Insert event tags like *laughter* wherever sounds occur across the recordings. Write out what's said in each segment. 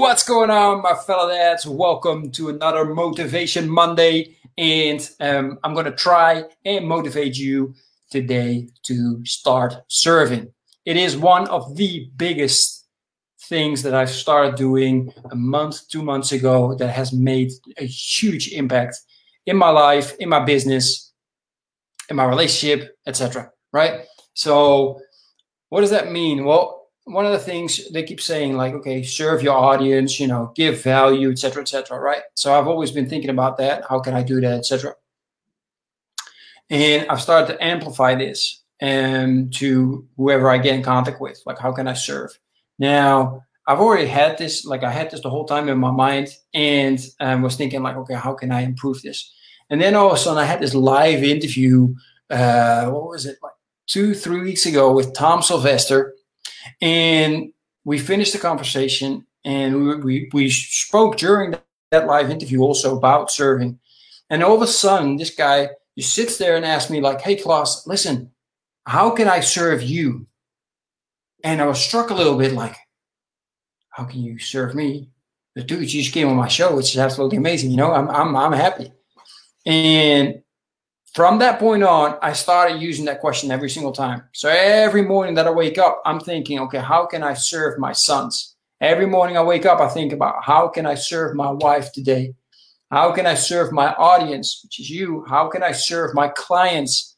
what's going on, my fellow dads? Welcome to another Motivation Monday. And um, I'm going to try and motivate you today to start serving. It is one of the biggest things that I've started doing a month, two months ago that has made a huge impact in my life, in my business, in my relationship, etc. Right? So, what does that mean? Well, one of the things they keep saying like okay serve your audience you know give value etc etc right? So i've always been thinking about that. How can i do that etc and i've started to amplify this and to whoever i get in contact with like how can i serve? Now i've already had this like i had this the whole time in my mind and um, was thinking like okay how can i improve this? And then all of a sudden i had this live interview uh what was it like two three weeks ago with tom sylvester and we finished the conversation and we, we, we spoke during that live interview also about serving. And all of a sudden, this guy just sits there and asks me, like, hey, Klaus, listen, how can I serve you? And I was struck a little bit like, how can you serve me? But dude, you just came on my show, which is absolutely amazing. You know, I'm, I'm, I'm happy. And from that point on, I started using that question every single time. So every morning that I wake up, I'm thinking, okay, how can I serve my sons? Every morning I wake up, I think about how can I serve my wife today? How can I serve my audience, which is you? How can I serve my clients?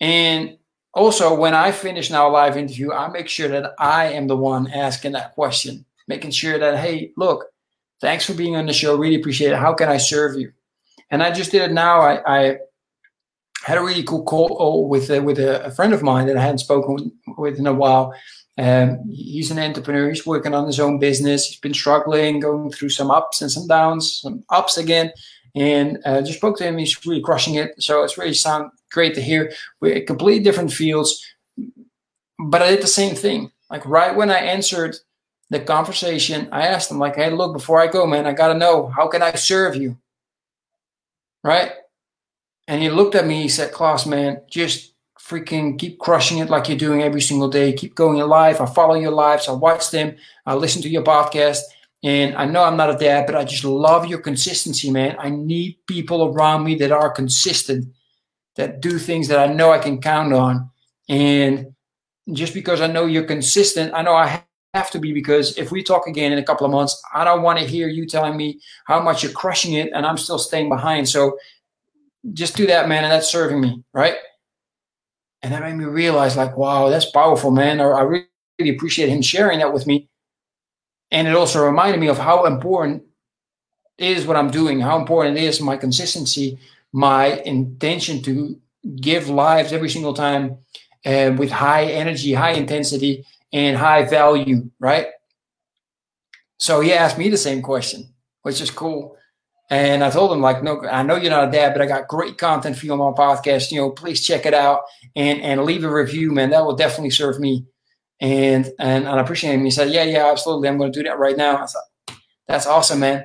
And also, when I finish now a live interview, I make sure that I am the one asking that question, making sure that, hey, look, thanks for being on the show. Really appreciate it. How can I serve you? And I just did it now. I, I had a really cool call with with a, a, friend of mine that I hadn't spoken with in a while. Um, he's an entrepreneur. He's working on his own business. He's been struggling, going through some ups and some downs, some ups again. And uh, just spoke to him. He's really crushing it. So it's really sound great to hear. We're completely different fields, but I did the same thing. Like right when I answered the conversation, I asked him, like, "Hey, look, before I go, man, I gotta know how can I serve you." Right? And he looked at me, he said, Klaus, man, just freaking keep crushing it like you're doing every single day. Keep going live. I follow your lives. I watch them. I listen to your podcast. And I know I'm not a dad, but I just love your consistency, man. I need people around me that are consistent, that do things that I know I can count on. And just because I know you're consistent, I know I have to be because if we talk again in a couple of months, I don't want to hear you telling me how much you're crushing it and I'm still staying behind. So just do that, man, and that's serving me, right? And that made me realize, like, wow, that's powerful, man. Or I really appreciate him sharing that with me. And it also reminded me of how important is what I'm doing, how important it is my consistency, my intention to give lives every single time uh, with high energy, high intensity, and high value, right? So he asked me the same question, which is cool. And I told him, like, no, I know you're not a dad, but I got great content for you on my podcast. You know, please check it out and and leave a review, man. That will definitely serve me. And and, I appreciate him. He said, Yeah, yeah, absolutely. I'm going to do that right now. I thought, that's awesome, man.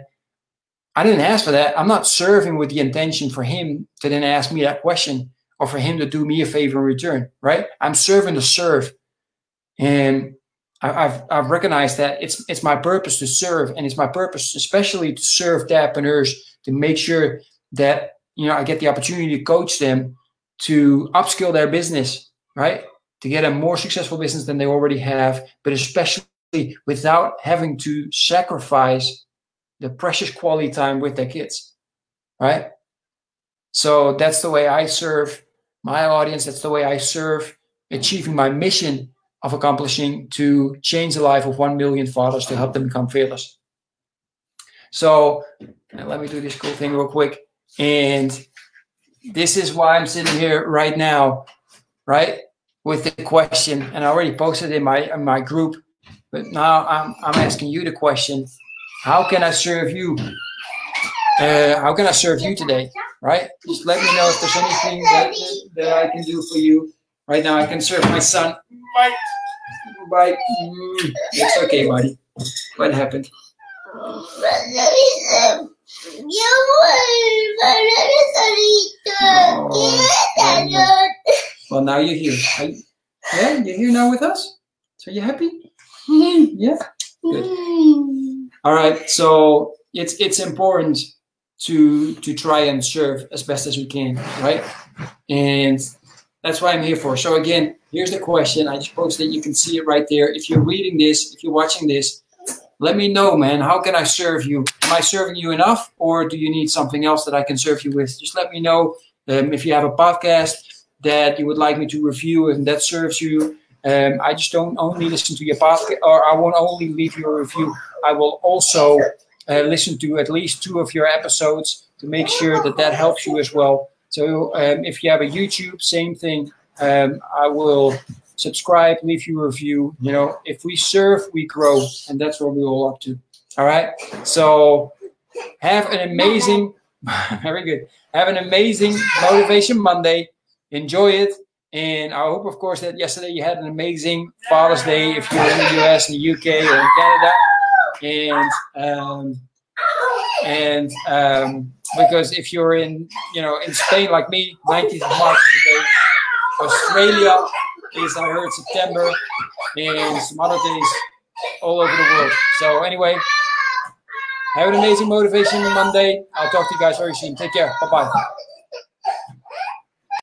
I didn't ask for that. I'm not serving with the intention for him to then ask me that question or for him to do me a favor in return, right? I'm serving to serve. And I've I've recognized that it's it's my purpose to serve, and it's my purpose, especially to serve entrepreneurs, to make sure that you know I get the opportunity to coach them to upskill their business, right? To get a more successful business than they already have, but especially without having to sacrifice the precious quality time with their kids, right? So that's the way I serve my audience. That's the way I serve achieving my mission of accomplishing to change the life of 1 million fathers to help them become fearless. So let me do this cool thing real quick. And this is why I'm sitting here right now, right? With the question, and I already posted in my in my group, but now I'm I'm asking you the question: How can I serve you? Uh, how can I serve you today? Right? Just let me know if there's anything that, that I can do for you. Right now, I can serve my son. My Bye. Mm, it's okay, buddy. What happened? Oh. Well, now you're here. You, yeah, you're here now with us. So you happy? yeah. Good. All right. So it's it's important to to try and serve as best as we can, right? And that's what I'm here for. So again, here's the question. I just posted. You can see it right there. If you're reading this, if you're watching this, let me know, man. How can I serve you? Am I serving you enough, or do you need something else that I can serve you with? Just let me know. Um, if you have a podcast that you would like me to review and that serves you, um, I just don't only listen to your podcast, or I won't only leave you a review. I will also uh, listen to at least two of your episodes to make sure that that helps you as well. So um, if you have a YouTube, same thing. Um, I will subscribe, leave you a review. You know, if we serve, we grow, and that's what we're all up to. All right. So have an amazing, *laughs* very good. Have an amazing Motivation Monday. Enjoy it. And I hope, of course, that yesterday you had an amazing Father's Day if you're in the US, in the UK, or in Canada. And um, and um, because if you're in, you know, in Spain like me, 19th of March. Australia is, I heard, September, and some other days all over the world. So anyway, have an amazing motivation Monday. I'll talk to you guys very soon. Take care. Bye bye.